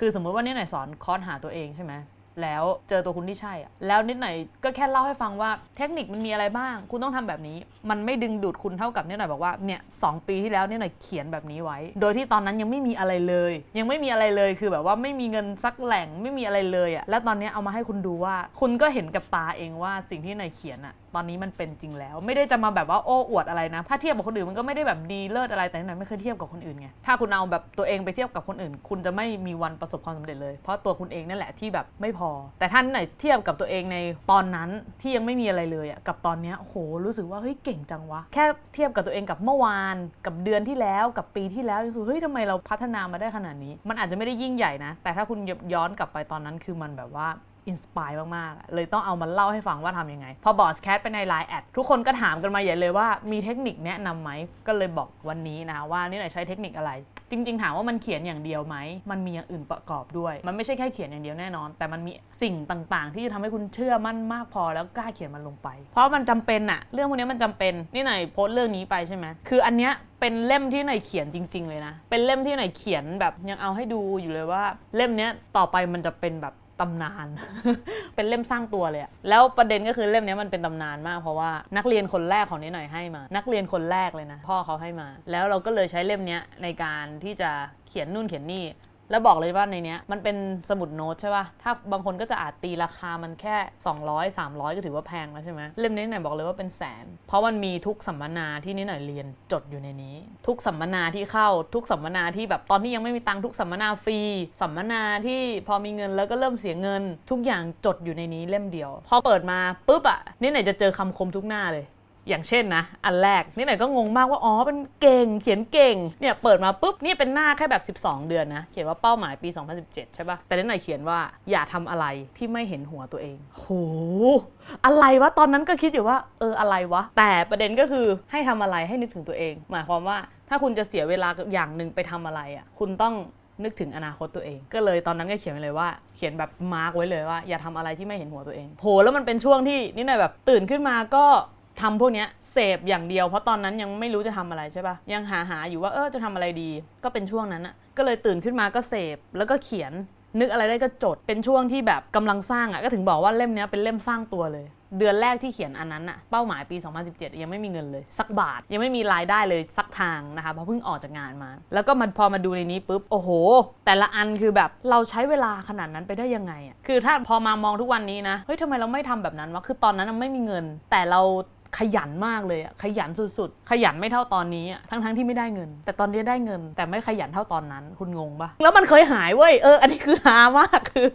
คือสมมุติว่านี่หน่อยสอนคอร์สหาตัวเองใช่ไหมแล้วเจอตัวคุณที่ใช่อะแล้วนิดหน่อยก็แค่เล่าให้ฟังว่าเทคนิคมันมีอะไรบ้าง คุณต้องทำแบบนี้ มันไม่ดึงดูดคุณเท่ากับนิดหน่อยบอกว่าเนี่ยสองปีที่แล้วนิดหน่อยเขียนแบบนี้ไว้ โดยที่ตอนนั้นยังไม่มีอะไรเลย ยังไม่มีอะไรเลยคือแบบว่าไม่มีเงินสักแหล่งไม่มีอะไรเลยอะแล้วตอนนี้เอามาให้คุณดูว่า คุณก็เห็นกับตาเองว่าสิ่งที่หน่อยเขียนอะ ตอนนี้มันเป็นจริงแล้ว ไม่ได้จะมาแบบว่าโอ้อวดอะไรนะ ถ้าเทียบกับคนอื่นมันก็ไม่ได้แบบดีเลิศอะไรแต่นิดหน่อยไม่เคยเทียบกับคนอื่นไงถ้าคุณเอาแบบตัวเองไปเทียบกับคนอื่น คุณจะไม่มีวันประสบความสำเร็จเลย เพราะตัวคุณเองนั่นแหละที่แบบไม่พอ แต่ถ้าหน่อยเทียบกับตัวเองในตอนนั้นที่ยังไม่มีอะไรเลยอะกับตอนเนี้ยโอ้โหรู้สึกว่าเฮ้ยเก่งจังวะแค่เทียบกับตัวเองกับเมื่อวานกับเดือนที่แล้วกับปีที่แล้วรู้สึกเฮ้ยทำไมเราพัฒนามาได้ขนาดนี้ มันอาจจะไม่ได้ยิ่งใหญ่นะ แต่ถ้าคุณย้อนกลับไปตอนนั้นคือมันแบบว่า inspire มาก ๆ เลยต้องเอามาเล่าให้ฟังว่าทำยังไง พอ broadcast ไปในไลน์แอดทุกคนก็ถามกันมาใหญ่เลยว่ามีเทคนิคแนะนำไหม ก็เลยบอกวันนี้นะว่านี่หน่อยใช้เทคนิคอะไร จริง ๆ ถามว่ามันเขียนอย่างเดียวไหม มันมีอย่างอื่นประกอบด้วย มันไม่ใช่แค่เขียนอย่างเดียวแน่นอน แต่มันมีสิ่งต่างๆ ที่จะทำให้คุณเชื่อมั่นมากพอแล้วกล้าเขียนมันลงไป เพราะมันจำเป็นอะเรื่องพวกนี้มันจำเป็นนี่หน่อยโพสต์เรื่องนี้ไปใช่ไหมคืออันเนี้ยเป็นเล่มที่หน่อยเขียนจริง ๆ เลยนะ เป็นเล่มที่หน่อยเขียนแบบยังเอาให้ดูอยู่เลยว่า เล่มเนี้ยต่อไปมันจะเป็นแบบ ตำนาน เป็นเล่มสร้างตัวเลยอะแล้วประเด็นก็คือเล่มนี้มันเป็นตำนานมากเพราะว่านักเรียนคนแรกของนิดหน่อยให้มา นักเรียนคนแรกเลยนะ พ่อเขาให้มา แล้วเราก็เลยใช้เล่มนี้ในการที่จะเขียนนู่นเขียนนี่ แล้วบอกเลยว่าในเนี้ยมันเป็นสมุดโน้ตใช่ป่ะ ถ้าบางคนก็จะอาจตีราคามันแค่ 200 300 ก็ถือว่าแพงแล้วใช่ไหมเล่มนี้ไหนบอกเลยว่าเป็นแสน เพราะมันมีทุกสัมมนาที่นิดหน่อยเรียนจดอยู่ในนี้ ทุกสัมมนาที่เข้าทุกสัมมนาที่แบบตอนที่ยังไม่มีตังค์ทุกสัมมนาฟรีสัมมนาที่พอมีเงินแล้วก็เริ่มเสียเงิน ทุกอย่างจดอยู่ในนี้เล่มเดียว พอเปิดมาปุ๊บอะนิดหน่อยจะเจอคำคมทุกหน้าเลย อย่างเช่นนะ อันแรกนี่หน่อยก็งงมากว่า อ๋อเป็นเก่ง เขียนเก่ง เนี่ยเปิดมาปุ๊บ นี่เป็นหน้าแค่แบบ 12 เดือนนะ เขียนว่าเป้าหมายปี 2017 ใช่ปะแต่นี่หน่อยเขียนว่าอย่าทำอะไรที่ไม่เห็นหัวตัวเอง โห อะไรวะ ตอนนั้นก็คิดอยู่ว่า เอออะไรวะ แต่ประเด็นก็คือให้ทำอะไรให้นึกถึงตัวเอง หมายความว่าถ้าคุณจะเสียเวลาอย่างหนึ่งไปทำอะไรอะ คุณต้องนึกถึงอนาคตตัวเอง ก็เลยตอนนั้นก็เขียนไว้เลยว่า เขียนแบบมาร์กไว้เลยว่า อย่าทำอะไรที่ไม่เห็นหัวตัวเองโหแล้วมันเป็นช่วงที่นี่หน่อยแบบตื่นขึ้นมาก็ ทำพวกนี้เสพอย่างเดียว เพราะตอนนั้นยังไม่รู้จะทำอะไรใช่ปะยังหาหาอยู่ว่าเออจะทำอะไรดี ก็เป็นช่วงนั้นอะก็เลยตื่นขึ้นมาก็เสพแล้วก็เขียน นึกอะไรได้ก็จดเป็นช่วงที่แบบกำลังสร้างอะก็ถึงบอกว่าเล่มนี้เป็นเล่มสร้างตัวเลย เดือนแรกที่เขียนอันนั้นอะเป้าหมายปี 2017 ยังไม่มีเงินเลย สักบาทยังไม่มีรายได้เลยสักทางนะคะเพราะเพิ่งออกจากงานมา แล้วก็มันพอมาดูในนี้ปุ๊บโอ้โห แต่ละอันคือแบบเราใช้เวลาขนาดนั้นไปได้ยังไงอะคือถ้าพอมามองทุกวันนี้นะเฮ้ยทำไมเราไม่ทำแบบนั้นวะคือตอนนั้นไม่มีเงิน แต่เรา ขยันมากเลยอะขยันสุดๆ ขยันไม่เท่าตอนนี้อะทั้งๆที่ไม่ได้เงิน แต่ตอนนี้ได้เงิน แต่ไม่ขยันเท่าตอนนั้น คุณงงปะแล้วมันเคยหายเว้ยเอออันนี้คือหามากคือ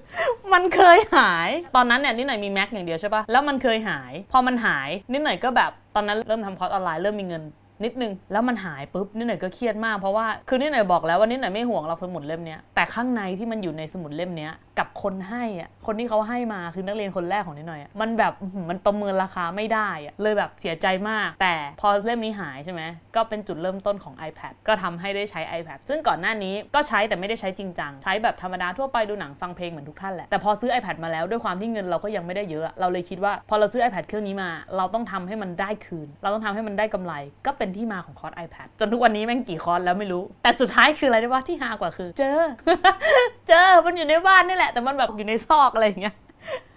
มันเคยหาย ตอนนั้นเนี่ยนิดหน่อยมีแม็กอย่างเดียวใช่ปะแล้วมันเคยหาย พอมันหายนิดหน่อยก็แบบตอนนั้นเริ่มทำคอร์สออนไลน์เริ่มมีเงิน นิดนึง แล้วมันหายปุ๊บนิดหน่อยก็เครียดมากเพราะว่าคือนิดหน่อยบอกแล้วว่านิดหน่อยไม่ห่วงเราสมุดเล่มนี้แต่ข้างในที่มันอยู่ในสมุดเล่มนี้กับคนให้อะคนที่เขาให้มาคือนักเรียนคนแรกของนิดหน่อยอะมันแบบมันประเมินราคาไม่ได้อะเลยแบบเสียใจมาก แต่พอเล่มนี้หายใช่ไหมก็เป็นจุดเริ่มต้นของ iPad ก็ทำให้ได้ใช้ iPad ซึ่งก่อนหน้านี้ก็ใช้แต่ไม่ได้ใช้จริงจังใช้แบบธรรมดาทั่วไปดูหนังฟังเพลงเหมือนทุกท่านแหละแต่พอซื้อ iPad มาแล้วด้วยความที่เงินเราก็ยังไม่ได้เยอะ เราเลยคิดว่าพอเราซื้อ iPad เครื่องนี้มา เราต้องทำให้มันได้คืน เราต้องทำให้มันได้กำไรก็เป็นที่มาของคอร์ส iPad จนทุกวันนี้แม่งกี่คอร์สแล้วไม่รู้ แต่สุดท้ายคืออะไรได้ว่าที่ฮากว่าคือ เจอ เจอมันอยู่ในบ้านนี่แหละ แต่มันแบบอยู่ในซอกอะไรอย่างเงี้ย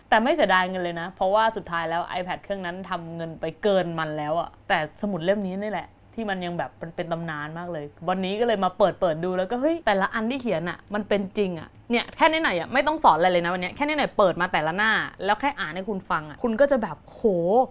แต่ไม่เสียดายเงินเลยนะ เพราะว่าสุดท้ายแล้ว iPad เครื่องนั้นทำเงินไปเกินมันแล้วอะแต่สมุดเล่มนี้นี่แหละที่มันยังแบบมันเป็นตำนานมากเลย วันนี้ก็เลยมาเปิดเปิดดูแล้วก็เฮ้ยแต่ละอันที่เขียนอะมันเป็นจริงอะเนี่ยแค่นี้หน่อยอะไม่ต้องสอนอะไรเลยนะวันนี้แค่นี้หน่อยเปิดมาแต่ละหน้า แล้วแค่อ่านให้คุณฟังอะคุณก็จะแบบโห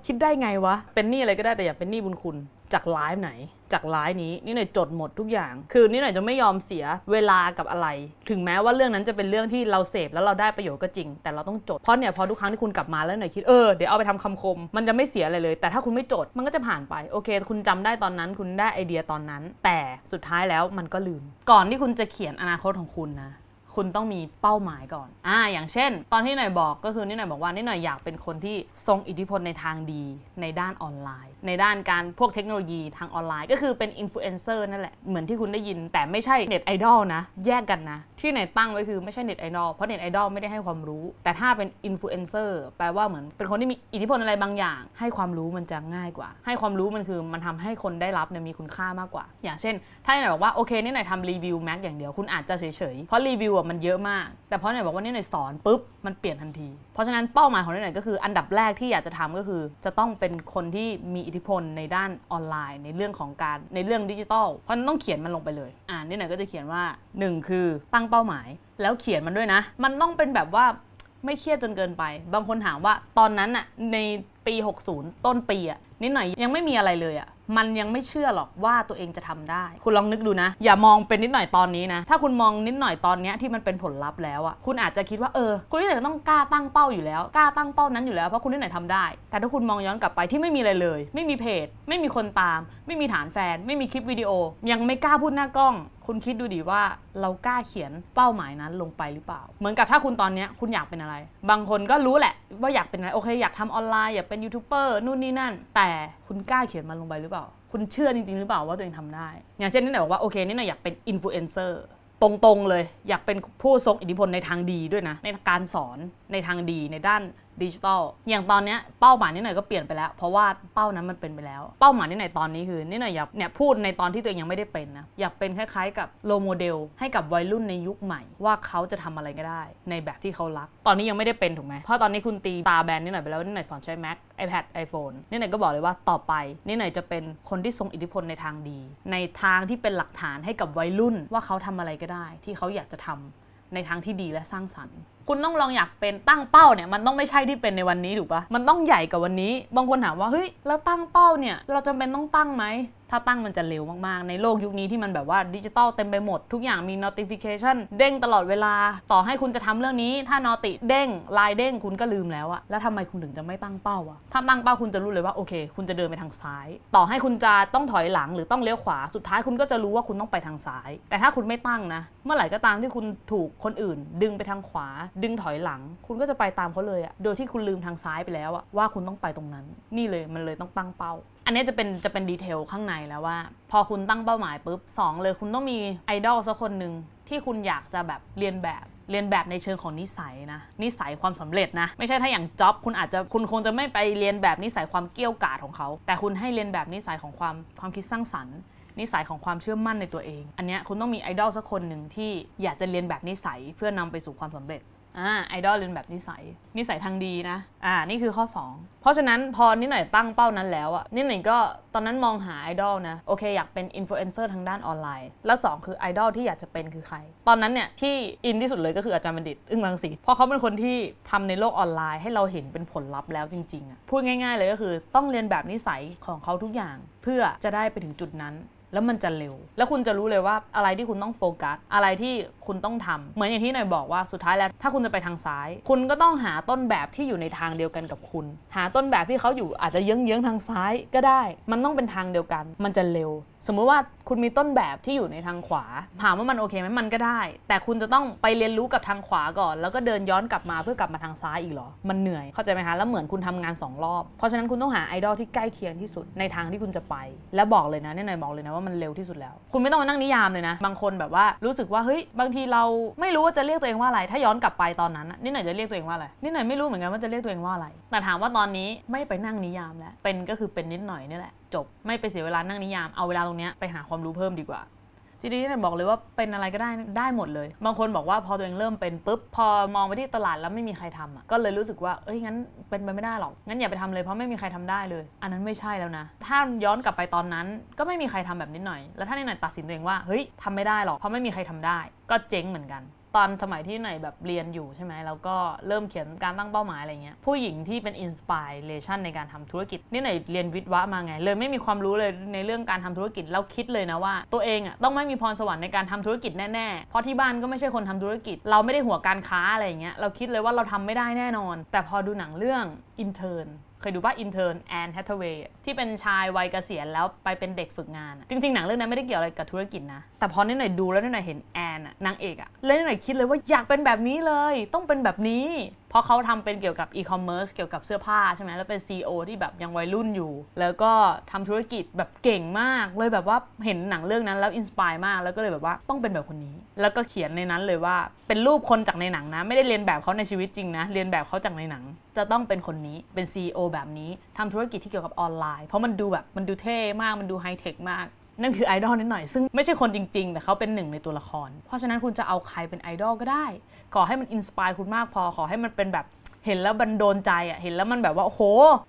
คิดได้ไงวะ เป็นหนี้อะไรก็ได้แต่อย่าเป็นหนี้บุญคุณจากไลฟ์ไหน จากไลฟ์นี้นี่หน่อยจดหมดทุกอย่าง คือนี่หน่อยจะไม่ยอมเสียเวลากับอะไร ถึงแม้ว่าเรื่องนั้นจะเป็นเรื่องที่เราเสพแล้วเราได้ประโยชน์ก็จริง แต่เราต้องจด เพราะเนี่ยพอทุกครั้งที่คุณกลับมาแล้วหน่อยคิดเออเดี๋ยวเอาไปทำคำคม มันจะไม่เสียอะไรเลย แต่ถ้าคุณไม่จดมันก็จะผ่านไปโอเค คุณจำได้ตอนนั้น คุณได้ไอเดียตอนนั้น แต่สุดท้ายแล้วมันก็ลืม ก่อนที่คุณจะเขียนอนาคตของคุณนะ คุณต้องมีเป้าหมายก่อน อ่า อย่างเช่น ตอนที่หน่อยบอกก็คือนี่หน่อยบอกว่านี่หน่อยอยากเป็นคนที่ทรงอิทธิพลในทางดี ในด้านออนไลน์ ในด้านการพวกเทคโนโลยีทางออนไลน์ ก็คือเป็นอินฟลูเอนเซอร์นั่นแหละ เหมือนที่คุณได้ยิน แต่ไม่ใช่เน็ตไอดอลนะ แยกกันนะ ที่หน่อยตั้งไว้คือไม่ใช่เน็ตไอดอล เพราะเน็ตไอดอลไม่ได้ให้ความรู้ แต่ถ้าเป็นอินฟลูเอนเซอร์แปลว่าเหมือนเป็นคนที่มีอิทธิพลอะไรบางอย่าง ให้ความรู้มันจะง่ายกว่า ให้ความรู้มันคือมันทำให้คนได้รับเนี่ยมีคุณค่ามากกว่า อย่างเช่น ถ้าหน่อยบอกว่าโอเคนี่หนทำรีวิวแม็กอย่างเดียวคุณอาจจะเฉยๆเพราะรีวิวทย์มันเยอะมาก แต่พอเนี่ยบอกว่านี่หน่อยสอนปุ๊บมันเปลี่ยนทันที เพราะฉะนั้นเป้าหมายของนี่หน่อยก็คืออันดับแรกที่อยากจะทำก็คือ จะต้องเป็นคนที่มีอิทธิพลในด้านออนไลน์ ในเรื่องของการในเรื่องดิจิทัลเพราะฉะนั้นต้องเขียนมันลงไปเลย อ่านี่หน่อยก็จะเขียนว่า 1 คือตั้งเป้าหมาย แล้วเขียนมันด้วยนะ มันต้องเป็นแบบว่าไม่เครียดจนเกินไป บางคนถามว่าตอนนั้นอะในปี 60 ต้นปีอะนิดหน่อยยังไม่มีอะไรเลยอะมันยังไม่เชื่อหรอกว่าตัวเองจะทำได้ คุณลองนึกดูนะ อย่ามองเป็นนิดหน่อยตอนนี้นะ ถ้าคุณมองนิดหน่อยตอนนี้ที่มันเป็นผลลัพธ์แล้วอะคุณอาจจะคิดว่าเออ คุณนิดหน่อยต้องกล้าตั้งเป้าอยู่แล้ว กล้าตั้งเป้านั้นอยู่แล้วเพราะคุณนิดหน่อยทำได้ แต่ถ้าคุณมองย้อนกลับไปที่ไม่มีอะไรเลย ไม่มีเพจ ไม่มีคนตาม ไม่มีฐานแฟน ไม่มีคลิปวิดีโอ ยังไม่กล้าพูดหน้ากล้อง คุณคิดดูดิว่าเรากล้าเขียนเป้าหมายนั้นลงไปหรือเปล่า เหมือนกับถ้าคุณตอนนี้คุณอยากเป็นอะไร บางคนก็รู้แหละว่าอยากเป็นอะไรโอเคอยากทำออนไลน์อยากเป็นยูทูบเบอร์นู่นนี่นั่น แต่คุณกล้าเขียนมันลงไปหรือเปล่า คุณเชื่อจริง ๆ หรือเปล่าว่าตัวเองทำได้ อย่างเช่นนี่หน่อยบอกว่าโอเคนี่หน่อยอยากเป็นอินฟลูเอนเซอร์ตรงๆเลย อยากเป็นผู้ทรงอิทธิพลในทางดีด้วยนะ ในการสอนในทางดีในด้าน ดิจิทัลอย่างตอนเนี้ยเป้าหมายนิดหน่อยก็เปลี่ยนไปแล้ว เพราะว่าเป้านั้นมันเป็นไปแล้ว เป้าหมายนิดหน่อยตอนนี้คือนิดหน่อยอยากเนี่ยพูดในตอนที่ตัวเองยังไม่ได้เป็นนะอยากเป็นคล้ายๆ กับ role model ให้กับวัยรุ่นในยุคใหม่ ว่าเขาจะทำอะไรก็ได้ ในแบบที่เขารัก ตอนนี้ยังไม่ได้เป็นถูกไหมเพราะตอนนี้คุณตีตาแบนนิดหน่อยไปแล้วนิดหน่อยสอนใช้ Mac iPad iPhone นิดหน่อยก็บอกเลยว่าต่อไปนิดหน่อยจะเป็นคนที่ทรงอิทธิพลในทางดี ในทางที่เป็นหลักฐานให้กับวัยรุ่นว่าเขาทำอะไรก็ได้ ที่เขาอยากจะทำในทางที่ดีและสร้างสรรค์ คุณต้องลองอยากเป็นตั้งเป้าเนี่ยมันต้องไม่ใช่ที่เป็นในวันนี้ถูกปะมันต้องใหญ่กว่าวันนี้ บางคนถามว่าเฮ้ยแล้วตั้งเป้าเนี่ยเราจำเป็นต้องตั้งไหมถ้าตั้งมันจะเร็วมากๆ ในโลกยุคนี้ที่มันแบบว่าดิจิตอลเต็มไปหมด ทุกอย่างมี notification เด้งตลอดเวลา ต่อให้คุณจะทำเรื่องนี้ ถ้านอติเด้งไลน์เด้งคุณก็ลืมแล้วอะแล้วทำไมคุณถึงจะไม่ตั้งเป้าอะถ้าตั้งเป้าคุณจะรู้เลยว่าโอเค คุณจะเดินไปทางซ้าย ต่อให้คุณจะต้องถอยหลังหรือต้องเลี้ยวขวาสุดท้ายคุณก็จะรู้ว่าคุณต้องไปทางซ้าย แต่ถ้าคุณไม่ตั้งนะ เมื่อไหร่ก็ตามที่คุณถูกคนอื่น ดึงไปทางขวาดึงถอยหลัง คุณก็จะไปตามเขาเลยอะโดยที่คุณลืมทางซ้ายไปแล้วอะว่าคุณต้องไปตรงนั้น นี่เลยมันเลยต้องตั้งเป้า อันนี้จะเป็นจะเป็นดีเทลข้างในแล้วว่า พอคุณตั้งเป้าหมายปุ๊บสองเลยคุณต้องมีไอดอลสักคนหนึ่งที่คุณอยากจะแบบเรียนแบบเรียนแบบในเชิงของนิสัยนะ นิสัยความสำเร็จนะ ไม่ใช่ถ้าอย่างจ็อบคุณอาจจะคุณคงจะไม่ไปเรียนแบบนิสัยความเกี้ยวกาดของเขา แต่คุณให้เรียนแบบนิสัยของความความคิดสร้างสรรค์นิสัยของความเชื่อมั่นในตัวเอง อันนี้คุณต้องมีไอดอลสักคนหนึ่งที่อยากจะเรียนแบบนิสัยเพื่อนำไปสู่ความสำเร็จ อ่าไอดอลเรียนแบบนิสัย นิสัยทางดีนะ อ่า นี่คือข้อ 2 เพราะฉะนั้นพอนิดหน่อยตั้งเป้านั้นแล้วอะนิดหน่อยก็ตอนนั้นมองหาไอดอลนะ โอเคอยากเป็นอินฟลูเอนเซอร์ทางด้านออนไลน์ แล้ว 2 คือไอดอลที่อยากจะเป็นคือใคร ตอนนั้นเนี่ยที่อินที่สุดเลยก็คืออาจารย์บัณฑิต อึ้งรังสีเพราะเขาเป็นคนที่ทำในโลกออนไลน์ ให้เราเห็นเป็นผลลัพธ์แล้วจริงๆอะพูดง่าย ๆ เลยก็คือต้องเรียนแบบนิสัยของเขาทุกอย่าง เพื่อจะได้ไปถึงจุดนั้น แล้วมันจะเร็ว แล้วคุณจะรู้เลยว่าอะไรที่คุณต้องโฟกัส อะไรที่คุณต้องทำเหมือนอย่างที่หน่อยบอกว่าสุดท้ายแล้ว ถ้าคุณจะไปทางซ้าย คุณก็ต้องหาต้นแบบที่อยู่ในทางเดียวกันกับคุณ หาต้นแบบที่เขาอยู่อาจจะเยื้องๆทางซ้ายก็ได้ มันต้องเป็นทางเดียวกัน มันจะเร็ว สมมุติว่าคุณมีต้นแบบที่อยู่ในทางขวา ถามว่ามันโอเคไหมมันก็ได้ แต่คุณจะต้องไปเรียนรู้กับทางขวาก่อน แล้วก็เดินย้อนกลับมาเพื่อกลับมาทางซ้ายอีกเหรอ มันเหนื่อยเข้าใจไหมคะ แล้วเหมือนคุณทำงานสองรอบ เพราะฉะนั้นคุณต้องหาไอดอลที่ใกล้เคียงที่สุดในทางที่คุณจะไป และบอกเลยนะเนี่ยหนายบอกเลยนะว่ามันเร็วที่สุดแล้ว คุณไม่ต้องมานั่งนิยามเลยนะ บางคนแบบว่ารู้สึกว่าเฮ้ยบางทีเราไม่รู้ว่าจะเรียกตัวเองว่าอะไร ถ้าย้อนกลับไปตอนนั้นนี่หน่อยจะเรียกตัวเองว่าอะไรนี่หน่อยไม่รู้เหมือนกันว่าจะเรียกตัวเองว่าอะไร แต่ถามว่าตอนนี้ไม่ไปนั่งนิยามแล้วเป็นก็คือเป็นนิดหน่อยนี่แหละ จบ ไม่ไปเสียเวลานั่งนิยาม เอาเวลาตรงนี้ไปหาความรู้เพิ่มดีกว่าจริงๆเนี่ยบอกเลยว่าเป็นอะไรก็ได้ได้หมดเลย บางคนบอกว่าพอตัวเองเริ่มเป็นปุ๊บพอมองไปที่ตลาดแล้วไม่มีใครทำอะก็เลยรู้สึกว่าเอ้ยงั้นเป็นไปไม่ได้หรอกงั้นอย่าไปทำเลยเพราะไม่มีใครทำได้เลย อันนั้นไม่ใช่แล้วนะ ถ้าย้อนกลับไปตอนนั้น ก็ไม่มีใครทำแบบนิดหน่อย แล้วถ้านิดหน่อยตัดสินตัวเองว่าเฮ้ยทำไม่ได้หรอกเพราะไม่มีใครทำได้ ก็เจ๊งเหมือนกัน ตอนสมัยที่หน่อยแบบเรียนอยู่ใช่ไหมแล้วก็เริ่มเขียนการตั้งเป้าหมายอะไรเงี้ยผู้หญิงที่เป็น inspiration ในการทำธุรกิจนี่หน่อยเรียนวิศวะมาไง เลยไม่มีความรู้เลยในเรื่องการทำธุรกิจแล้วคิดเลยนะว่า ตัวเองอะต้องไม่มีพรสวรรค์ในการทำธุรกิจแน่ๆเพราะที่บ้านก็ไม่ใช่คนทำธุรกิจ เราไม่ได้หัวการค้าอะไรเงี้ยเราคิดเลยว่าเราทำไม่ได้แน่นอน แต่พอดูหนังเรื่อง Intern เคยดูป่ะ Intern แอนแฮทเวย์ที่เป็นชายวัยเกษียณแล้วไปเป็นเด็กฝึกงานอะจริง ๆ หนังเรื่องนั้นไม่ได้เกี่ยวอะไรกับธุรกิจนะ แต่พอนี่หน่อยดูแล้วนี่หน่อยเห็นแอนอะนางเอกอะเลยนี่หน่อยคิดเลยว่าอยากเป็นแบบนี้เลย ต้องเป็นแบบนี้ เพราะเขาทำเป็นเกี่ยวกับอีคอมเมิร์ซเกี่ยวกับเสื้อผ้าใช่ไหมแล้วเป็น CEO ที่แบบยังวัยรุ่นอยู่ แล้วก็ทำธุรกิจแบบเก่งมาก เลยแบบว่าเห็นหนังเรื่องนั้นแล้ว inspire มากแล้วก็เลยแบบว่าต้องเป็นแบบคนนี้ แล้วก็เขียนในนั้นเลยว่าเป็นรูปคนจากในหนังนะ ไม่ได้เลียนแบบเขาในชีวิตจริงนะเลียนแบบเขาจากในหนัง จะต้องเป็นคนนี้เป็น CEO แบบนี้ทำธุรกิจที่เกี่ยวกับออนไลน์ เพราะมันดูแบบมันดูเท่มากมันดูไฮเทคมาก นั่นคือไอดอลนิดหน่อย ซึ่งไม่ใช่คนจริง ๆ แต่เขาเป็นหนึ่งในตัวละคร เพราะฉะนั้นคุณจะเอาใครเป็นไอดอลก็ได้ ขอให้มัน inspire คุณมากพอ ขอให้มันเป็นแบบเห็นแล้วมันโดนใจอะ เห็นแล้วมันแบบว่าโอ้โห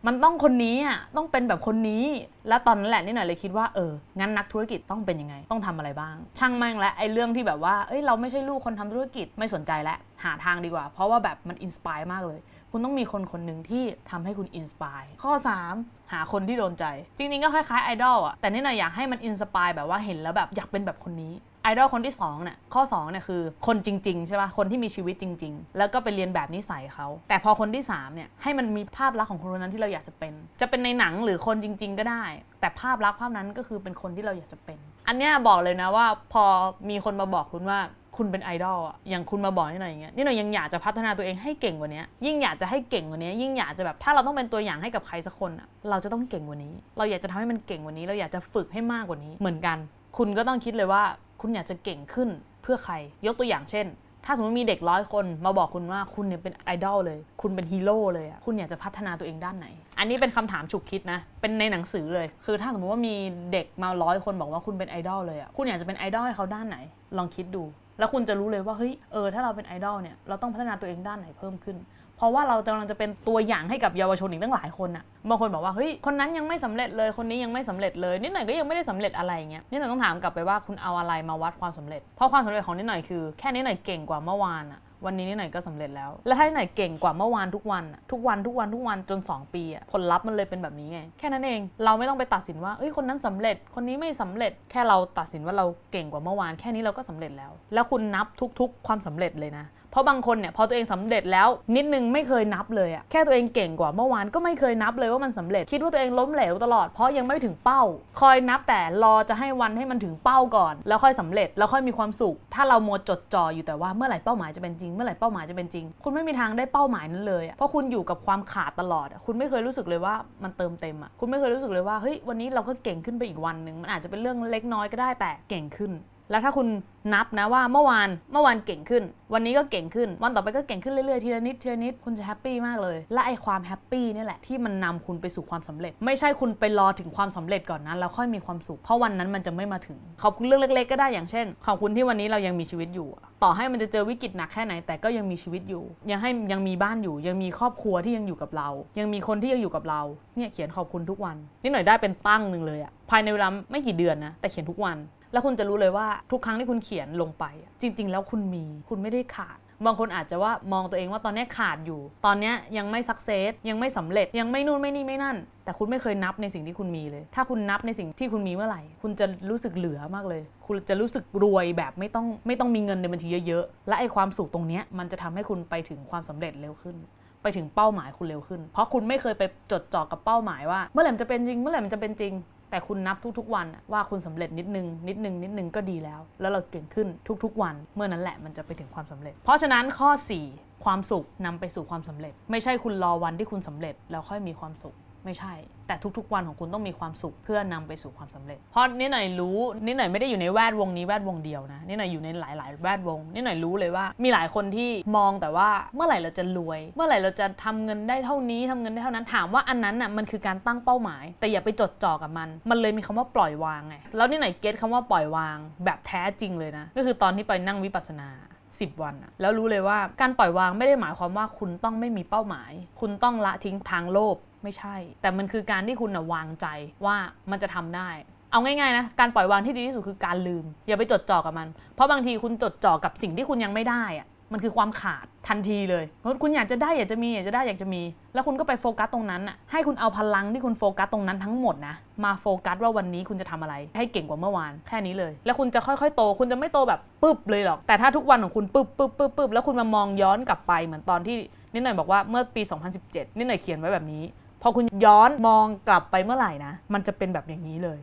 มันต้องคนนี้อะ ต้องเป็นแบบคนนี้ แล้วตอนนั้นแหละนิดหน่อยเลยคิดว่าเออ งั้นนักธุรกิจต้องเป็นยังไง ต้องทำอะไรบ้าง ช่างแม่งและไอ้เรื่องที่แบบว่า เอ้ยเราไม่ใช่ลูกคนทำธุรกิจไม่สนใจแล้วหาทางดีกว่า เพราะว่าแบบมัน inspire มากเลย คุณต้องมีคนคนหนึ่งที่ทำให้คุณ inspire ข้อ 3 หาคนที่โดนใจ จริงๆก็คล้ายๆไอดอลอะแต่นิดหน่อยอยากให้มัน inspire แบบว่าเห็นแล้วแบบอยากเป็นแบบคนนี้ไอดอลคนที่2เนี่ยข้อ2เนี่ยคือคนจริงๆใช่ป่ะคนที่มีชีวิตจริง ๆ แล้วก็ไปเลียนแบบนิสัยเขาแต่พอคนที่3เนี่ยให้มันมีภาพลักษณ์ของคนคนนั้นที่เราอยากจะเป็น จะเป็นในหนังหรือคนจริง ๆ ก็ได้ แต่ภาพลักษณ์ภาพนั้นก็คือเป็นคนที่เราอยากจะเป็น อันเนี้ยบอกเลยนะว่าพอมีคนมาบอกคุณว่า คุณเป็นไอดอลอะอย่างคุณมาบอกนี่หน่อยอย่างเงี้ยนี่หน่อยยังอยากจะพัฒนาตัวเองให้เก่งกว่านี้ยิ่งอยากจะให้เก่งกว่านี้ ยิ่งอยากจะแบบถ้าเราต้องเป็นตัวอย่างให้กับใครสักคนอะเราจะต้องเก่งกว่านี้ เราอยากจะทำให้มันเก่งกว่านี้ เราอยากจะฝึกให้มากกว่านี้เหมือนกัน คุณก็ต้องคิดเลยว่า คุณอยากจะเก่งขึ้นเพื่อใคร ยกตัวอย่างเช่น ถ้าสมมติมีเด็กร้อยคนมาบอกคุณว่าคุณเนี่ยเป็นไอดอลเลย คุณเป็นฮีโร่เลยอะคุณอยากจะพัฒนาตัวเองด้านไหน อันนี้เป็นคำถามฉุกคิดนะ เป็นในหนังสือเลย คือถ้าสมมติว่ามีเด็กมาร้อยคนบอกว่าคุณเป็นไอดอลเลยอะคุณอยากจะเป็นไอดอลให้เขาด้านไหน ลองคิดดู แล้วคุณจะรู้เลยว่าเฮ้ยเออถ้าเราเป็นไอดอลเนี่ยเราต้องพัฒนาตัวเองด้านไหนเพิ่มขึ้น เพราะว่าเรากำลังจะเป็นตัวอย่างให้กับเยาวชนอีกตั้งหลายคนอะบางคนบอกว่าเฮ้ยคนนั้นยังไม่สำเร็จเลยคนนี้ยังไม่สำเร็จเลยนิดหน่อยก็ยังไม่ได้สำเร็จอะไรเงี้ยนิดหน่อยต้องถามกลับไปว่าคุณเอาอะไรมาวัดความสำเร็จ เพราะความสำเร็จของนิดหน่อยคือแค่นิดหน่อยเก่งกว่าเมื่อวานอะ วันนี้นี่ไหน่อยก็สำเร็จแล้ว แล้วถ้าไหน่อยเก่งกว่าเมื่อวานทุกวันอะทุกวันทุกวันทุกวันจน 2 ปีอะผลลัพธ์มันเลยเป็นแบบนี้ไง แค่นั้นเองเราไม่ต้องไปตัดสินว่าเอ้ยคนนั้นสำเร็จ คนนี้ไม่สำเร็จ แค่เราตัดสินว่าเราเก่งกว่าเมื่อวาน แค่นี้เราก็สำเร็จแล้ว แล้วคุณนับทุก ๆ ความสำเร็จเลยนะ เพราะบางคนเนี่ยพอตัวเองสำเร็จแล้วนิดนึงไม่เคยนับเลยอะแค่ตัวเองเก่งกว่าเมื่อวานก็ไม่เคยนับเลยว่ามันสำเร็จคิดว่าตัวเองล้มเหลวตลอดเพราะยังไม่ถึงเป้า คอยนับแต่รอจะให้วันให้มันถึงเป้าก่อน แล้วค่อยสำเร็จแล้วค่อยมีความสุข ถ้าเราโมจดจ่ออยู่แต่ว่าเมื่อไหร่เป้าหมายจะเป็นจริงเมื่อไหร่เป้าหมายจะเป็นจริง คุณไม่มีทางได้เป้าหมายนั้นเลยอะเพราะคุณอยู่กับความขาดตลอดคุณไม่เคยรู้สึกเลยว่ามันเติมเต็มอะคุณไม่เคยรู้สึกเลยว่าเฮ้ยวันนี้เราก็เก่งขึ้นไปอีกวันหนึ่งมันอาจจะเป็นเรื่องเล็กน้อยก็ได้แต่เก่งขึ้น แล้วถ้าคุณนับนะว่าเมื่อวานเมื่อวานเก่งขึ้น วันนี้ก็เก่งขึ้น วันต่อไปก็เก่งขึ้นเรื่อยๆทีละนิดทีละนิดคุณจะ happy มากเลย และไอความ happy นี่แหละที่มันนำคุณไปสู่ความสำเร็จ ไม่ใช่คุณไปรอถึงความสำเร็จก่อนนั้นแล้วค่อยมีความสุขเพราะวันนั้นมันจะไม่มาถึง ขอบคุณเรื่องเล็ก ๆ ก็ได้อย่างเช่น ขอบคุณที่วันนี้เรายังมีชีวิตอยู่ ต่อให้มันจะเจอวิกฤตหนักแค่ไหนแต่ก็ยังมีชีวิตอยู่ ยังให้ยังมีบ้านอยู่ ยังมีครอบครัวที่ยังอยู่กับเรา ยังมีคนที่ยังอยู่กับเราเนี่ยเขียนขอบคุณทุกวันนี่หน่อยได้เป็นตั้งหนึ่งเลยอะภายในเวลาไม่กี่เดือนนะแต่เขียนทุกวัน แล้วคุณจะรู้เลยว่าทุกครั้งที่คุณเขียนลงไป จริง ๆ แล้วคุณมีคุณไม่ได้ขาด บางคนอาจจะว่ามองตัวเองว่าตอนนี้ขาดอยู่ ตอนนี้ยังไม่สักเซสยังไม่สำเร็จยังไม่นู่นไม่นี่ไม่นั่น แต่คุณไม่เคยนับในสิ่งที่คุณมีเลย ถ้าคุณนับในสิ่งที่คุณมีเมื่อไหร่ คุณจะรู้สึกเหลือมากเลย คุณจะรู้สึกรวยแบบไม่ต้องไม่ต้องมีเงินในบัญชีเยอะๆและไอ้ความสุขตรงเนี้ยมันจะทำให้คุณไปถึงความสำเร็จเร็วขึ้นไปถึงเป้าหมายคุณเร็วขึ้น เพราะคุณไม่เคยไปจดจ่อกับเป้าหมายว่า เมื่อไหร่จะเป็นจริง เมื่อไหร่มันจะเป็นจริง แต่คุณนับทุกๆ วันว่าคุณสำเร็จนิดนึงนิดนึงนิดนึงก็ดีแล้ว แล้วเราเก่งขึ้นทุกๆ วัน เมื่อนั้นแหละมันจะไปถึงความสำเร็จ เพราะฉะนั้นข้อ 4 ความสุขนำไปสู่ความสำเร็จ ไม่ใช่คุณรอวันที่คุณสำเร็จแล้วค่อยมีความสุข ไม่ใช่ แต่ทุกๆวันของคุณต้องมีความสุขเพื่อนำไปสู่ความสำเร็จ เพราะนี่หน่อยรู้นี่หน่อยไม่ได้อยู่ในแวดวงนี้แวดวงเดียวนะนี่หน่อยอยู่ในหลาย ๆ แวดวงนี่หน่อยรู้เลยว่า มีหลายคนที่มองแต่ว่าเมื่อไหร่เราจะรวย เมื่อไหร่เราจะทำเงินได้เท่านี้ทำเงินได้เท่านั้นถามว่าอันนั้นน่ะมันคือการตั้งเป้าหมาย แต่อย่าไปจดจ่อกับมัน มันเลยมีคำว่าปล่อยวางไงแล้วนี่หน่อยเก็ตคำว่าปล่อยวาง แบบแท้จริงเลยนะก็คือตอนที่ไปนั่งวิปัสสนา10 วันอะแล้วรู้เลยว่าการปล่อยวางไม่ได้หมายความว่าคุณต้องไม่มีเป้าหมาย คุณต้องละทิ้งทางโลภ ไม่ใช่ แต่มันคือการที่คุณนะวางใจว่ามันจะทำได้ เอาง่ายๆนะการปล่อยวางที่ดีที่สุดคือการลืม อย่าไปจดจ่อกับมัน เพราะบางทีคุณจดจ่อกับสิ่งที่คุณยังไม่ได้อะมันคือความขาดทันทีเลยเพราะคุณอยากจะได้อยากจะมีอยากจะได้อยากจะมี แล้วคุณก็ไปโฟกัสตรงนั้นอะให้คุณเอาพลังที่คุณโฟกัสตรงนั้นทั้งหมดนะมาโฟกัสว่าวันนี้คุณจะทำอะไร ให้เก่งกว่าเมื่อวานแค่นี้เลย แล้วคุณจะค่อยๆ โต คุณจะไม่โตแบบปึ๊บเลยหรอก แต่ถ้าทุกวันของคุณปึ๊บปึ๊บปึ๊บปึ๊บแล้วคุณมามองย้อนกลับไปเหมือนตอนที่นิดหน่อยบอกว่าเมื่อปี 2017 นิดหน่อยเขียนไว้แบบนี้ พอคุณย้อนมองกลับไปเมื่อไหร่นะ มันจะเป็นแบบอย่างนี้เลย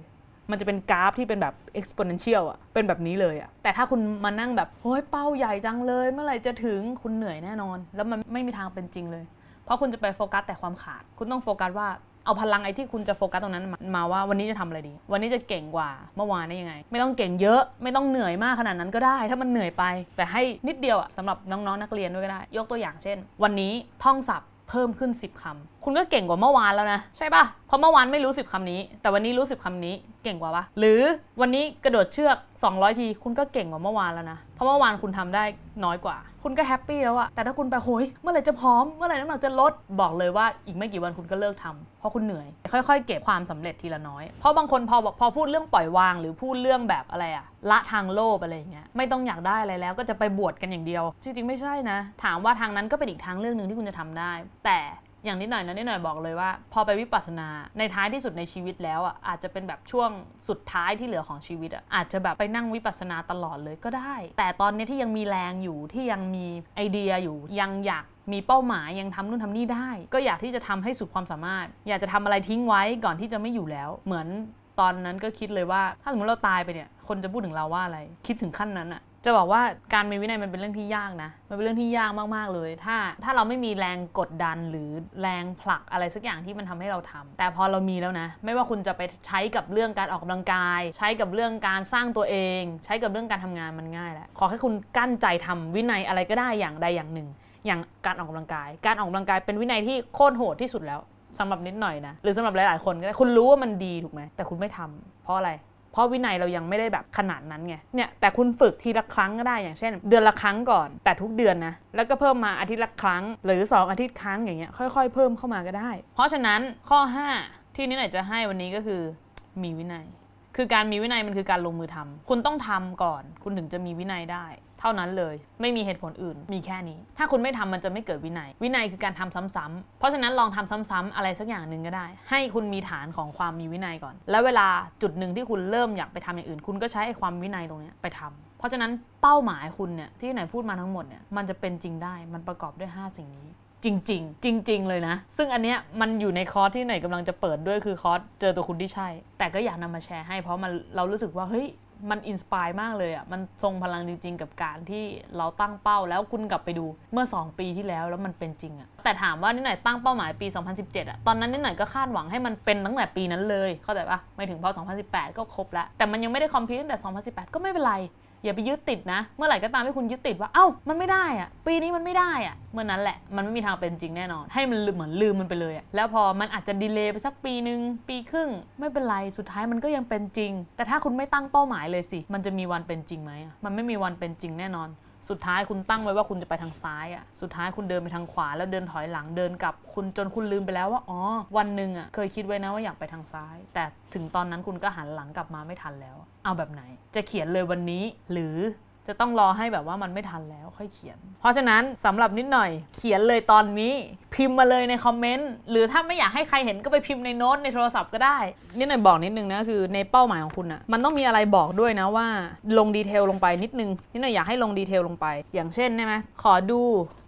มันจะเป็นกราฟที่เป็นแบบ exponential อะเป็นแบบนี้เลยอะแต่ถ้าคุณมานั่งแบบโอ้ยเป้าใหญ่จังเลย เมื่อไหร่จะถึงคุณเหนื่อยแน่นอน แล้วมันไม่มีทางเป็นจริงเลย เพราะคุณจะไปโฟกัสแต่ความขาด คุณต้องโฟกัสว่าเอาพลังไอ้ที่คุณจะโฟกัสตรงนั้นมามาว่าวันนี้จะทำอะไรดี วันนี้จะเก่งกว่าเมื่อวานได้ยังไง ไม่ต้องเก่งเยอะไม่ต้องเหนื่อยมากขนาดนั้นก็ได้ ถ้ามันเหนื่อยไป แต่ให้นิดเดียวอะสำหรับน้องๆนักเรียนด้วยก็ได้ ยกตัวอย่างเช่น วันนี้ท่องศัพท์ เพิ่มขึ้น 10คำคุณก็เก่งกว่าเมื่อวานแล้วนะ ใช่ปะเพราะเมื่อวานไม่รู้ 10คำนี้ แต่วันนี้รู้ 10คำนี้เก่งกว่าปะหรือวันนี้กระโดดเชือก 200 ที คุณก็เก่งกว่าเมื่อวานแล้วนะ เพราะเมื่อวานคุณทำได้น้อยกว่า คุณก็แฮปปี้แล้วอะแต่ถ้าคุณไปโหยเมื่อไหร่จะพร้อม เมื่อไหร่น้ำหนักจะลด บอกเลยว่าอีกไม่กี่วันคุณก็เลิกทำเพราะคุณเหนื่อย ค่อยๆ เก็บความสำเร็จทีละน้อย เพราะบางคนพอพอพูดเรื่องปล่อยวาง หรือพูดเรื่องแบบอะไรอะละทางโลภอะไรอย่างเงี้ย ไม่ต้องอยากได้อะไรแล้วก็จะไปบวชกันอย่างเดียว จริงๆ ไม่ใช่นะ ถามว่าทางนั้นก็เป็นอีกทางเรื่องหนึ่งที่คุณจะทำได้ แต่ อย่างนิดหน่อยนะนิดหน่อยบอกเลยว่า พอไปวิปัสสนาในท้ายที่สุดในชีวิตแล้วอะอาจจะเป็นแบบช่วงสุดท้ายที่เหลือของชีวิตอะอาจจะแบบไปนั่งวิปัสสนาตลอดเลยก็ได้ แต่ตอนนี้ที่ยังมีแรงอยู่ที่ยังมีไอเดียอยู่ยังอยากมีเป้าหมายยังทำนู่นทำนี่ได้ ก็อยากที่จะทำให้สุดความสามารถ อยากจะทำอะไรทิ้งไว้ก่อนที่จะไม่อยู่แล้ว เหมือนตอนนั้นก็คิดเลยว่า ถ้าสมมติเราตายไปเนี่ย คนจะพูดถึงเราว่าอะไร คิดถึงขั้นนั้นอะ จะบอกว่าการมีวินัยมันเป็นเรื่องที่ยากนะ มันเป็นเรื่องที่ยากมากๆเลย ถ้าถ้าเราไม่มีแรงกดดันหรือแรงผลักอะไรสักอย่างที่มันทำให้เราทำแต่พอเรามีแล้วนะ ไม่ว่าคุณจะไปใช้กับเรื่องการออกกำลังกาย ใช้กับเรื่องการสร้างตัวเอง ใช้กับเรื่องการทำงานมันง่ายแล้วขอให้คุณกั้นใจทำวินัยอะไรก็ได้อย่างใดอย่างหนึ่ง อย่างการออกกำลังกาย การออกกำลังกายเป็นวินัยที่โคตรโหดที่สุดแล้วสำหรับนิดหน่อยนะหรือสำหรับหลายๆคนก็ได้คุณรู้ว่ามันดีถูกไหมแต่คุณไม่ทำเพราะอะไร เพราะวินัยเรายังไม่ได้แบบขนาดนั้นไง เนี่ยแต่คุณฝึกทีละครั้งก็ได้อย่างเช่น เดือนละครั้งก่อน แต่ทุกเดือนนะ แล้วก็เพิ่มมาอาทิตย์ละครั้ง หรือ 2 อาทิตย์ครั้งอย่างเงี้ยค่อยๆ เพิ่มเข้ามาก็ได้ เพราะฉะนั้นข้อ 5 ที่นิดหน่อยจะให้วันนี้ก็คือมีวินัย คือการมีวินัยมันคือการลงมือทำคุณต้องทำก่อน คุณถึงจะมีวินัยได้ เท่านั้นเลย ไม่มีเหตุผลอื่น มีแค่นี้ ถ้าคุณไม่ทำมันจะไม่เกิดวินัย วินัยคือการทำซ้ำๆเพราะฉะนั้นลองทำซ้ำๆอะไรสักอย่างหนึ่งก็ได้ ให้คุณมีฐานของความมีวินัยก่อน แล้วเวลาจุดหนึ่งที่คุณเริ่มอยากไปทำอย่างอื่น คุณก็ใช้ไอ้ความวินัยตรงนี้ไปทำเพราะฉะนั้นเป้าหมายคุณเนี่ยที่ไหนพูดมาทั้งหมดเนี่ยมันจะเป็นจริงได้มันประกอบด้วย 5 สิ่งนี้ จริงๆจริง ๆ เลยนะ ซึ่งอันเนี้ยมันอยู่ในคอร์สที่หน่อยกำลังจะเปิดด้วยคือคอร์สเจอตัวคุณที่ใช่ แต่ก็อยากนำมาแชร์ให้เพราะมันเรารู้สึกว่าเฮ้ย มัน inspire มากเลยอะ มันทรงพลังจริง ๆ กับการที่เราตั้งเป้าแล้วคุณกลับไปดูเมื่อ 2 ปีที่แล้วแล้วมันเป็นจริงอะ แต่ถามว่านิดหน่อยตั้งเป้าหมายปี 2017อะ ตอนนั้นนิดหน่อยก็คาดหวังให้มันเป็นตั้งแต่ปีนั้นเลย เข้าใจปะไม่ถึงพอ 2018 ก็ครบแล้ว แต่มันยังไม่ได้ complete ตั้งแต่ 2018 ก็ไม่เป็นไร อย่าไปยึดติดนะ เมื่อไหร่ก็ตามที่คุณยึดติดว่า เอ้า มันไม่ได้อะปีนี้มันไม่ได้อะเมื่อนั้นแหละ มันไม่มีทางเป็นจริงแน่นอน ให้มันลืมเหมือนลืมมันไปเลยอะแล้วพอมันอาจจะ delay ไปสักปีหนึ่งปีครึ่ง ไม่เป็นไร สุดท้ายมันก็ยังเป็นจริง แต่ถ้าคุณไม่ตั้งเป้าหมายเลยสิ มันจะมีวันเป็นจริงไหมมันไม่มีวันเป็นจริงแน่นอน สุดท้ายคุณตั้งไว้ว่าคุณจะไปทางซ้ายอะ สุดท้ายคุณเดินไปทางขวาแล้วเดินถอยหลังเดินกลับ คุณจนคุณลืมไปแล้วว่า อ๋อ วันหนึ่งอะเคยคิดไว้นะว่าอยากไปทางซ้าย แต่ถึงตอนนั้นคุณก็หันหลังกลับมาไม่ทันแล้ว เอาแบบไหน จะเขียนเลยวันนี้หรือ จะต้องรอให้แบบว่ามันไม่ทันแล้วค่อยเขียน เพราะฉะนั้นสำหรับนิดหน่อยเขียนเลยตอนนี้ พิมพ์มาเลยในคอมเมนต์หรือถ้าไม่อยากให้ใครเห็นก็ไปพิมพ์ในโน้ตในโทรศัพท์ก็ได้ นิดหน่อยบอกนิดนึงนะคือในเป้าหมายของคุณอะมันต้องมีอะไรบอกด้วยนะว่า ลง detail ลงไปนิดนึงนิดหน่อยอยากให้ลง detail ลงไป อย่างเช่นใช่ไหมขอดู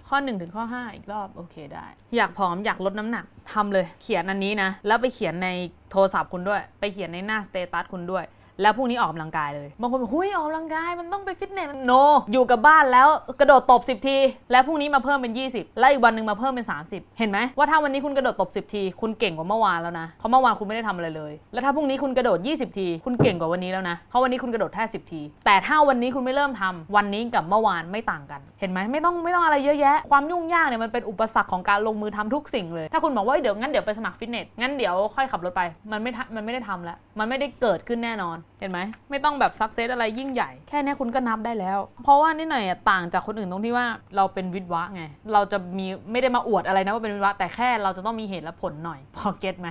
ข้อ1ถึงข้อ 5 อีกรอบโอเคได้ อยากผอมอยากลดน้ำหนักทำเลย เขียนอันนี้นะ แล้วไปเขียนในโทรศัพท์คุณด้วย ไปเขียนในหน้า status คุณด้วย แล้วพรุ่งนี้ออกกำลังกายเลยบางคนบอกหุ้ยออกกำลังกายมันต้องไปฟิตเนสโนอยู่กับบ้านแล้วกระโดดตบ 10 ที แล้วพรุ่งนี้มาเพิ่มเป็น 20 แล้วอีกวันหนึ่งมาเพิ่มเป็น 30 เห็นไหมว่าถ้าวันนี้คุณกระโดดตบ 10 ที คุณเก่งกว่าเมื่อวานแล้วนะเพราะเมื่อวานคุณไม่ได้ทำอะไรเลย แล้วถ้าพรุ่งนี้คุณกระโดด 20 ที คุณเก่งกว่าวันนี้แล้วนะเพราะวันนี้คุณกระโดดแค่10 ที แต่ถ้าวันนี้คุณไม่เริ่มทำวันนี้กับเมื่อวานไม่ต่างกัน เห็นไหมไม่ต้องไม่ต้องอะไรเยอะแยะ ความยุ่งยากเนี่ยมันเป็นอุปสรรคของการลงมือทำทุกสิ่งเลย ถ้าคุณบอกว่าเดี๋ยวงั้นเดี๋ยวไปสมัครฟิตเนสงั้นเดี๋ยวค่อยขับรถไปมันไม่มันไม่ได้ทำแล้วมันไม่ได้เกิดขึ้นแน่นอนเห็นไหมไม่ต้องแบบซักเซสอะไรยิ่งใหญ่ แค่เนี้ยคุณก็นับได้แล้ว เพราะว่านี่หน่อยต่างจากคนอื่นตรงที่ว่าเราเป็นวิทวะไง เราจะมีไม่ได้มาอวดอะไรนะว่าเป็นวิทวะ แต่แค่เราจะต้องมีเหตุและผลหน่อย พอเก็ตไหม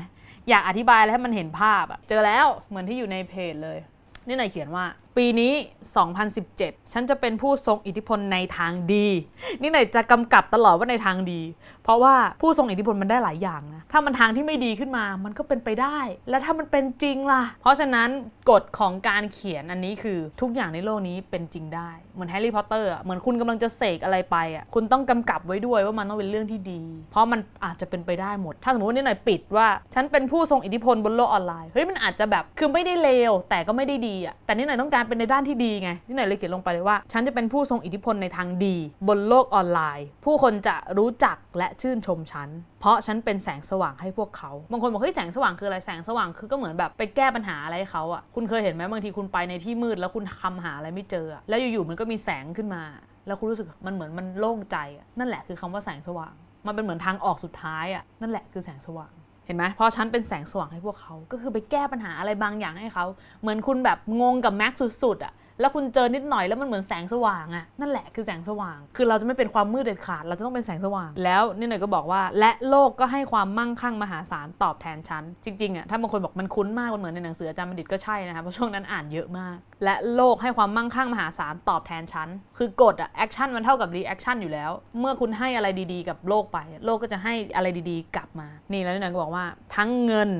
อยากอธิบายแล้วให้มันเห็นภาพอะเจอแล้วเหมือนที่อยู่ในเพจเลยนี่หน่อยเขียนว่า ปีนี้ 2017 ฉันจะเป็นผู้ทรงอิทธิพลในทางดี นี่หน่อยจะกำกับตลอดว่าในทางดี เพราะว่าผู้ทรงอิทธิพลมันได้หลายอย่างนะ ถ้ามันทางที่ไม่ดีขึ้นมา มันก็เป็นไปได้ แล้วถ้ามันเป็นจริงล่ะ เพราะฉะนั้นกฎของการเขียนอันนี้คือทุกอย่างในโลกนี้เป็นจริงได้ เหมือนแฮร์รี่พอตเตอร์เหมือนคุณกำลังจะเสกอะไรไปอะ คุณต้องกำกับไว้ด้วยว่ามันต้องเป็นเรื่องที่ดี เพราะมันอาจจะเป็นไปได้หมด ถ้าสมมติว่านิดหน่อยคิดว่า ฉันเป็นผู้ทรงอิทธิพลบนโลกออนไลน์ เฮ้ยมันอาจจะแบบคือไม่ได้เลวแต่ก็ไม่ได้ดีอะ แต่นิดหน่อยต้องการเป็นในด้านที่ดีไงนิดหน่อยเลยเขียนลงไปเลยว่า ฉันจะเป็นผู้ทรงอิทธิพลในทางดี บนโลกออนไลน์ ผู้คนจะรู้จักและชื่นชมฉัน เพราะฉันเป็นแสงสว่างให้พวกเขา บางคนบอกเฮ้ยแสงสว่างคืออะไรแสงสว่างคือก็เหมือนแบบไปแก้ปัญหาอะไรให้เขาอะคุณเคยเห็นไหมบางทีคุณไปในที่มืดแล้วคุณคำหาอะไรไม่เจอ แล้วอยู่ๆมันก็มีแสงขึ้นมา แล้วคุณรู้สึกมันเหมือนมันโล่งใจนั่นแหละคือคำว่าแสงสว่าง มันเป็นเหมือนทางออกสุดท้ายอะนั่นแหละคือแสงสว่าง เห็นไหมพราะฉันเป็นแสงสว่างให้พวกเขาก็คือไปแก้ปัญหาอะไรบางอย่างให้เขา เหมือนคุณแบบงงกับแม็กสุดๆอะแล้วคุณเจอนิดหน่อยแล้วมันเหมือนแสงสว่างอะนั่นแหละคือแสงสว่าง คือเราจะไม่เป็นความมืดเด็ดขาด เราจะต้องเป็นแสงสว่าง แล้วนี่หน่อยก็บอกว่า และโลกก็ให้ความมั่งคั่งมหาศาลตอบแทนฉันจริงๆอะถ้าบางคนบอกมันคุ้นมากมันเหมือนในหนังสืออาจารย์บัณฑิตก็ใช่นะคะเพราะช่วงนั้นอ่านเยอะมาก และโลกให้ความมั่งคั่งมหาศาลตอบแทนฉัน คือกฎอะ action มันเท่ากับ reaction อยู่แล้ว เมื่อคุณให้อะไรดีๆ กับโลกไป โลกก็จะให้อะไรดีๆ กลับมา นี่แล้วนิดหน่อยก็บอกว่า ทั้งเงิน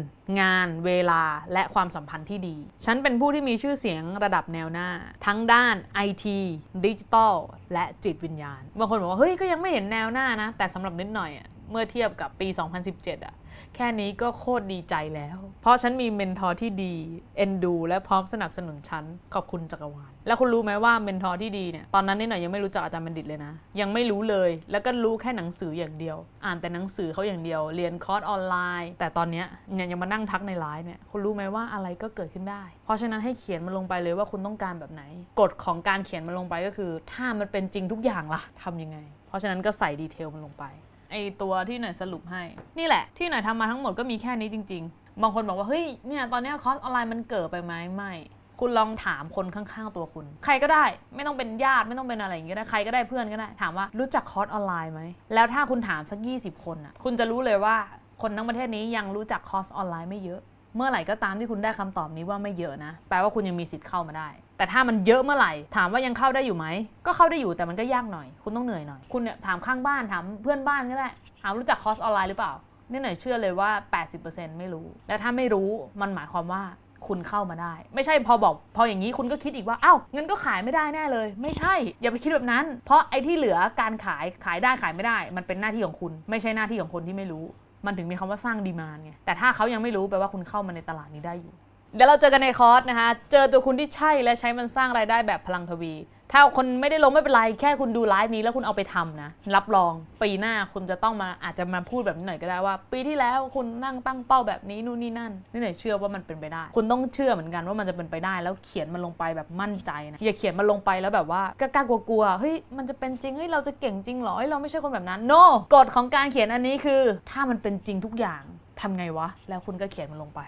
งาน เวลาและความสัมพันธ์ที่ดี ฉันเป็นผู้ที่มีชื่อเสียงระดับแนวหน้า ทั้งด้านไอทีดิจิตอลและจิตวิญญาณบางคนบอกว่าเฮ้ยก็ยังไม่เห็นแนวหน้านะ แต่สำหรับนิดหน่อยอะเมื่อเทียบกับปี 2017อะ แค่นี้ก็โคตรดีใจแล้ว เพราะฉันมี mentor ที่ดีเอ็นดู และพร้อมสนับสนุนฉัน ขอบคุณจักรวาลแล้วคุณรู้ไหมว่า mentor ที่ดีเนี่ยตอนนั้นนิดหน่อยยังไม่รู้จักอาจารย์บัณฑิตเลยนะ ยังไม่รู้เลย แล้วก็รู้แค่หนังสืออย่างเดียว อ่านแต่หนังสือเขาอย่างเดียว เรียนคอร์สออนไลน์ แต่ตอนเนี้ยเนี่ยยังมานั่งทักในไลน์เนี่ยคุณรู้ไหมว่าอะไรก็เกิดขึ้นได้ เพราะฉะนั้นให้เขียนมันลงไปเลยว่าคุณต้องการแบบไหนกฎของการเขียนมันลงไปก็คือ ถ้ามันเป็นจริงทุกอย่างล่ะทำยังไง เพราะฉะนั้นก็ใส่ detail มันลงไป ไอตัวที่หน่อยสรุปให้ นี่แหละ ที่หน่อยทำมาทั้งหมดก็มีแค่นี้จริง ๆ บางคนบอกว่า เฮ้ยเนี่ยตอนนี้คอร์สออนไลน์มันเกร่อไปไหมไม่คุณลองถามคนข้างๆตัวคุณ ใครก็ได้ไม่ต้องเป็นญาติไม่ต้องเป็นอะไรอย่างเงี้ยก็ได้ใครก็ได้เพื่อนก็ได้ ถามว่ารู้จักคอร์สออนไลน์ไหมแล้วถ้าคุณถามสัก 20 คนอะคุณจะรู้เลยว่าคนทั้งประเทศนี้ยังรู้จักคอร์สออนไลน์ไม่เยอะ เมื่อไหร่ก็ตามที่คุณได้คำตอบนี้ว่าไม่เยอะนะ แปลว่าคุณยังมีสิทธิ์เข้ามาได้ แต่ถ้ามันเยอะเมื่อไหร่ ถามว่ายังเข้าได้อยู่ไหม ก็เข้าได้อยู่แต่มันก็ยากหน่อย คุณต้องเหนื่อยหน่อย คุณเนี่ยถามข้างบ้านถามเพื่อนบ้านก็ได้ ถามรู้จักคอร์สออนไลน์หรือเปล่า นี่หน่อยเชื่อเลยว่า 80%ไม่รู้ และถ้าไม่รู้มันหมายความว่าคุณเข้ามาได้ ไม่ใช่พอบอก พออย่างนี้คุณก็คิดอีกว่าเอ้าเงินก็ขายไม่ได้แน่เลย ไม่ใช่ อย่าไปคิดแบบนั้น เพราะไอ้ที่เหลือการขายขายได้ขายไม่ได้ มันเป็นหน้าที่ของคุณ ไม่ใช่หน้าที่ของคนที่ไม่รู้ มันถึงมีคำว่าสร้างดีมานไงแต่ถ้าเขายังไม่รู้แปลว่าคุณเข้ามาในตลาดนี้ได้อยู่ เดี๋ยวเราเจอกันในคอร์สนะคะ เจอตัวคุณที่ใช่และใช้มันสร้างรายได้แบบพลังทวี ถ้าคนไม่ได้ลงไม่เป็นไร แค่คุณดูไลฟ์นี้แล้วคุณเอาไปทำนะ รับรองปีหน้าคุณจะต้องมาอาจจะมาพูดแบบนี้หน่อยก็ได้ว่า ปีที่แล้วคุณนั่งตั้งเป้าแบบนี้นู่นนี่นั่นนี่หน่อยเชื่อว่ามันเป็นไปได้ คุณต้องเชื่อเหมือนกันว่ามันจะเป็นไปได้ แล้วเขียนมันลงไปแบบมั่นใจนะ อย่าเขียนมันลงไปแล้วแบบว่ากล้ากลัวๆ เฮ้ยมันจะเป็นจริง เฮ้ยเราจะเก่งจริงหรอ เฮ้ยเราไม่ใช่คนแบบนั้น no กฎของการเขียนอันนี้คือ ถ้ามันเป็นจริงทุกอย่างทำไงวะ แล้วคุณก็เขียนมันลงไป